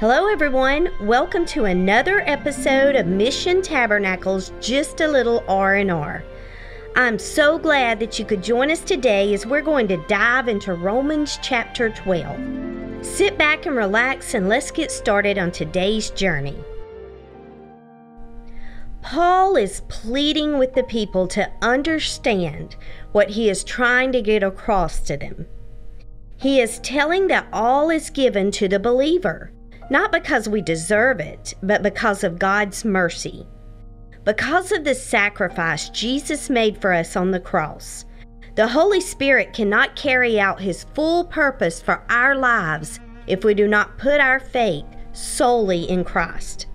Hello, everyone. Welcome to another episode of Mission Tabernacles Just a Little R&R. I'm so glad that you could join us today as we're going to dive into Romans chapter 12. Sit back and relax and let's get started on today's journey. Paul is pleading with the people to understand what he is trying to get across to them. He is telling that all is given to the believer not because we deserve it, but because of God's mercy. Because of the sacrifice Jesus made for us on the cross, the Holy Spirit cannot carry out His full purpose for our lives if we do not put our faith solely in Christ.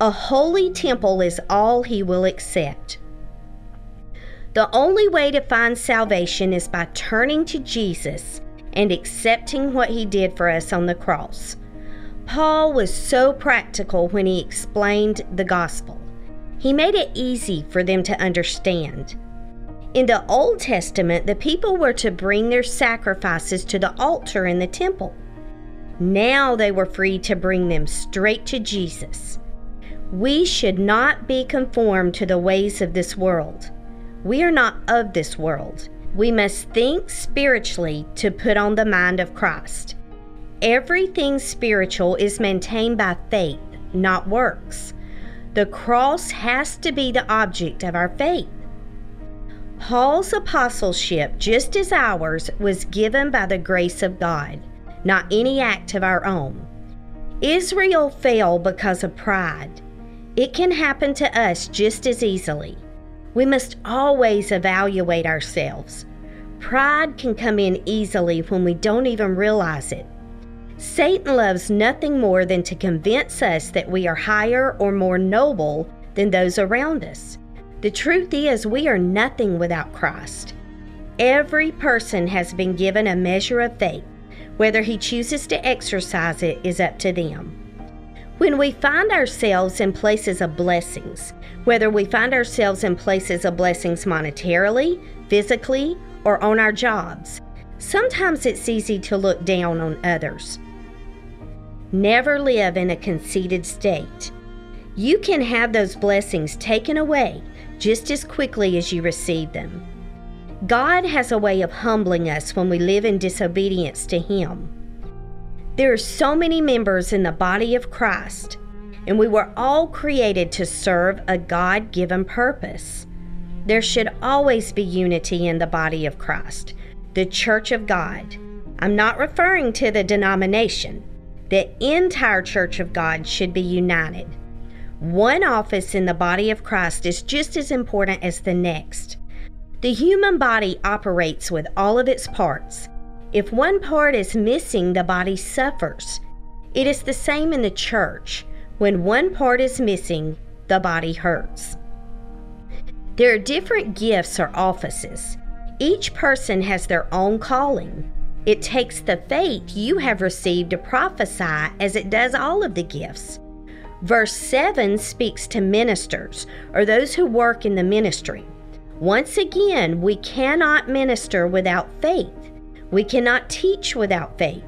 A holy temple is all He will accept. The only way to find salvation is by turning to Jesus and accepting what He did for us on the cross. Paul was so practical when he explained the gospel. He made it easy for them to understand. In the Old Testament, the people were to bring their sacrifices to the altar in the temple. Now they were free to bring them straight to Jesus. We should not be conformed to the ways of this world. We are not of this world. We must think spiritually to put on the mind of Christ. Everything spiritual is maintained by faith, not works. The cross has to be the object of our faith. Paul's apostleship, just as ours, was given by the grace of God, not any act of our own. Israel fell because of pride. It can happen to us just as easily. We must always evaluate ourselves. Pride can come in easily when we don't even realize it. Satan loves nothing more than to convince us that we are higher or more noble than those around us. The truth is, we are nothing without Christ. Every person has been given a measure of faith. Whether he chooses to exercise it is up to them. When we find ourselves in places of blessings, whether we find ourselves in places of blessings monetarily, physically, or on our jobs, sometimes it's easy to look down on others. Never live in a conceited state. You can have those blessings taken away just as quickly as you receive them. God has a way of humbling us when we live in disobedience to Him. There are so many members in the body of Christ, and we were all created to serve a God given purpose. There should always be unity in the body of Christ, the Church of God. I'm not referring to the denomination. The entire Church of God should be united. One office in the body of Christ is just as important as the next. The human body operates with all of its parts. If one part is missing, the body suffers. It is the same in the church. When one part is missing, the body hurts. There are different gifts or offices. Each person has their own calling. It takes the faith you have received to prophesy as it does all of the gifts. Verse 7 speaks to ministers or those who work in the ministry. Once again, we cannot minister without faith. We cannot teach without faith.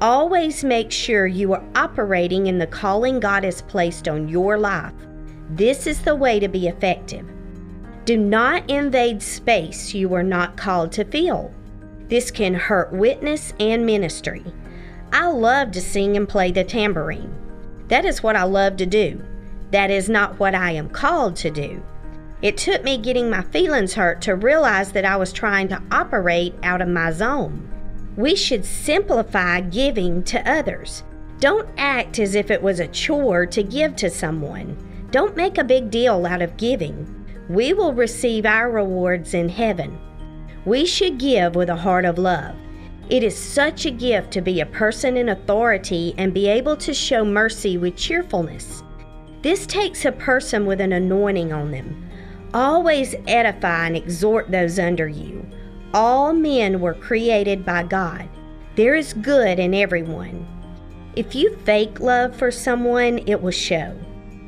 Always make sure you are operating in the calling God has placed on your life. This is the way to be effective. Do not invade space you are not called to fill. This can hurt witness and ministry. I love to sing and play the tambourine. That is what I love to do. That is not what I am called to do. It took me getting my feelings hurt to realize that I was trying to operate out of my zone. We should simplify giving to others. Don't act as if it was a chore to give to someone. Don't make a big deal out of giving. We will receive our rewards in heaven. We should give with a heart of love. It is such a gift to be a person in authority and be able to show mercy with cheerfulness. This takes a person with an anointing on them. Always edify and exhort those under you. All men were created by God. There is good in everyone. If you fake love for someone, it will show.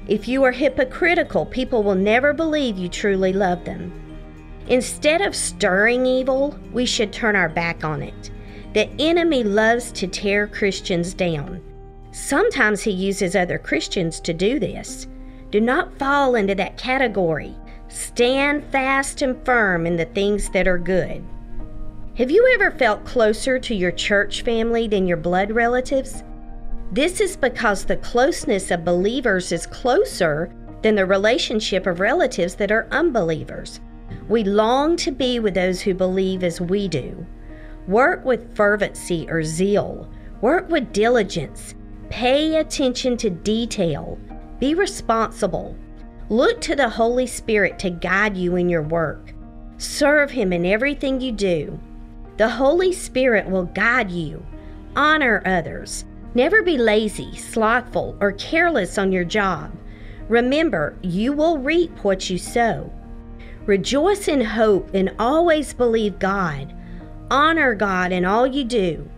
If you are hypocritical, people will never believe you truly love them. Instead of stirring evil, we should turn our back on it. The enemy loves to tear Christians down. Sometimes he uses other Christians to do this. Do not fall into that category. Stand fast and firm in the things that are good. Have you ever felt closer to your church family than your blood relatives? This is because the closeness of believers is closer than the relationship of relatives that are unbelievers. We long to be with those who believe as we do. Work with fervency or zeal. Work with diligence. Pay attention to detail. Be responsible. Look to the Holy Spirit to guide you in your work. Serve Him in everything you do. The Holy Spirit will guide you. Honor others. Never be lazy, slothful, or careless on your job. Remember, you will reap what you sow. Rejoice in hope and always believe God. Honor God in all you do.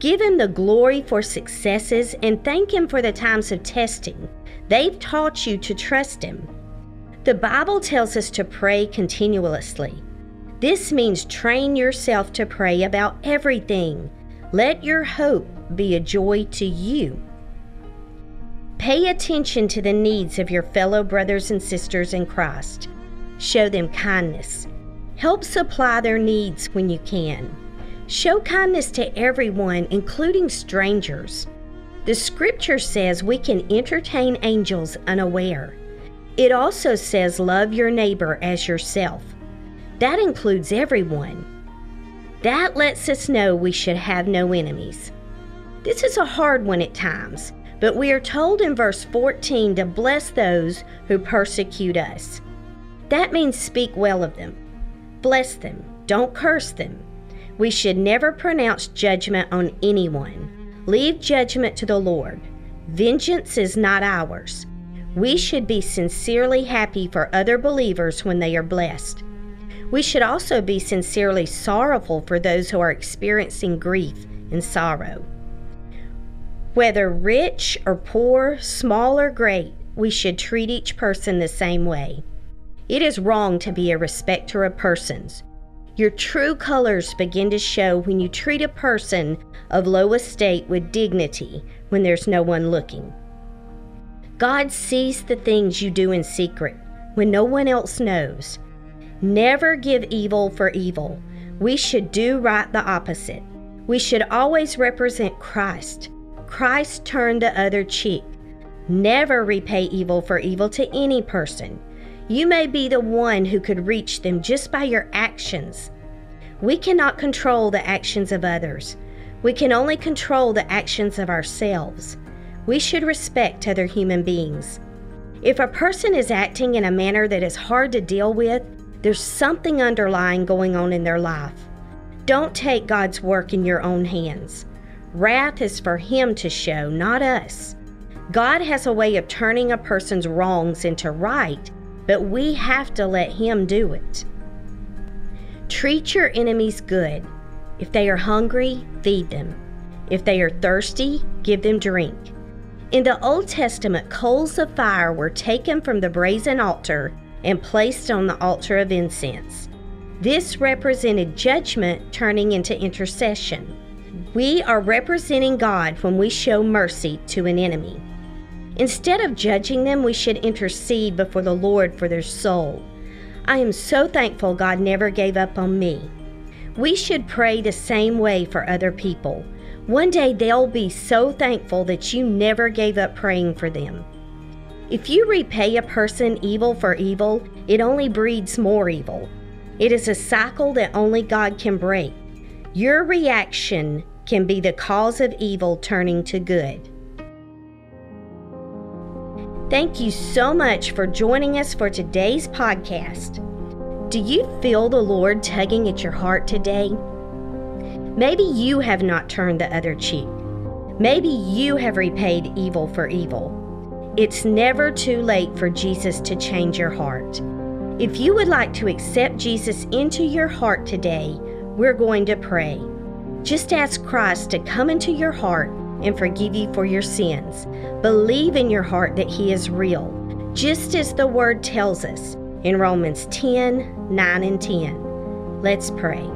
Give Him the glory for successes and thank Him for the times of testing. They've taught you to trust Him. The Bible tells us to pray continuously. This means train yourself to pray about everything. Let your hope be a joy to you. Pay attention to the needs of your fellow brothers and sisters in Christ. Show them kindness. Help supply their needs when you can. Show kindness to everyone, including strangers. The scripture says we can entertain angels unaware. It also says, Love your neighbor as yourself. That includes everyone. That lets us know we should have no enemies. This is a hard one at times, but we are told in verse 14 to bless those who persecute us. That means speak well of them. Bless them, don't curse them. We should never pronounce judgment on anyone. Leave judgment to the Lord. Vengeance is not ours. We should be sincerely happy for other believers when they are blessed. We should also be sincerely sorrowful for those who are experiencing grief and sorrow. Whether rich or poor, small or great, we should treat each person the same way. It is wrong to be a respecter of persons. Your true colors begin to show when you treat a person of low estate with dignity when there's no one looking. God sees the things you do in secret when no one else knows. Never give evil for evil. We should do right the opposite. We should always represent Christ. Christ turned the other cheek. Never repay evil for evil to any person. You may be the one who could reach them just by your actions. We cannot control the actions of others. We can only control the actions of ourselves we should respect other human beings. If a person is acting in a manner that is hard to deal with, there's something underlying going on in their life. Don't take God's work in your own hands. Wrath is for Him to show, not us. God has a way of turning a person's wrongs into right, but we have to let Him do it. Treat your enemies good. If they are hungry, feed them. If they are thirsty, give them drink. In the Old Testament, coals of fire were taken from the brazen altar and placed on the altar of incense. This represented judgment turning into intercession. We are representing God when we show mercy to an enemy. Instead of judging them, we should intercede before the Lord for their soul. I am so thankful God never gave up on me. We should pray the same way for other people. One day they'll be so thankful that you never gave up praying for them. If you repay a person evil for evil, it only breeds more evil. It is a cycle that only God can break. Your reaction can be the cause of evil turning to good. Thank you so much for joining us for today's podcast. Do you feel the Lord tugging at your heart today? Maybe you have not turned the other cheek. Maybe you have repaid evil for evil. It's never too late for Jesus to change your heart. If you would like to accept Jesus into your heart today, we're going to pray. Just ask Christ to come into your heart and forgive you for your sins. Believe in your heart that He is real, just as the Word tells us in Romans 10 9 and 10. Let's pray.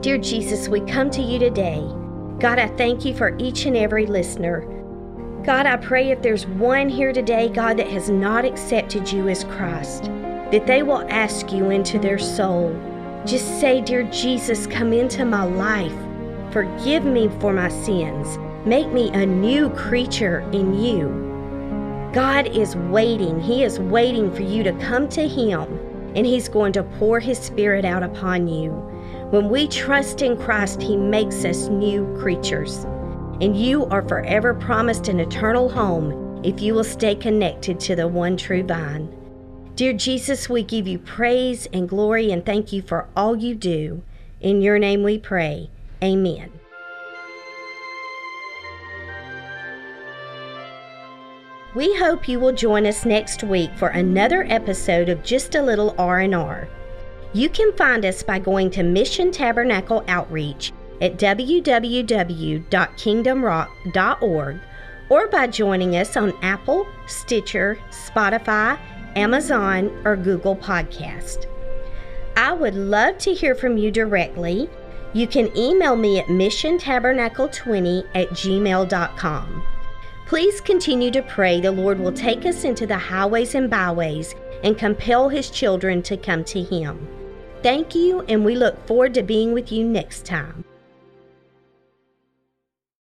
Dear Jesus, we come to you today. God, I thank you for each and every listener. God, I pray if there's one here today, God, that has not accepted you as Christ, that they will ask you into their soul. Just say, Dear Jesus, come into my life. Forgive me for my sins. Make me a new creature in you. God is waiting. He is waiting for you to come to Him, and He's going to pour His Spirit out upon you. When we trust in Christ, He makes us new creatures. And you are forever promised an eternal home if you will stay connected to the one true vine. Dear Jesus, we give you praise and glory and thank you for all you do. In your name we pray. Amen. We hope you will join us next week for another episode of Just a Little R&R. You can find us by going to Mission Tabernacle Outreach at www.kingdomrock.org or by joining us on Apple, Stitcher, Spotify, Amazon, or Google Podcast. I would love to hear from you directly. You can email me at missiontabernacle20 at gmail.com. Please continue to pray the Lord will take us into the highways and byways and compel His children to come to Him. Thank you, and we look forward to being with you next time.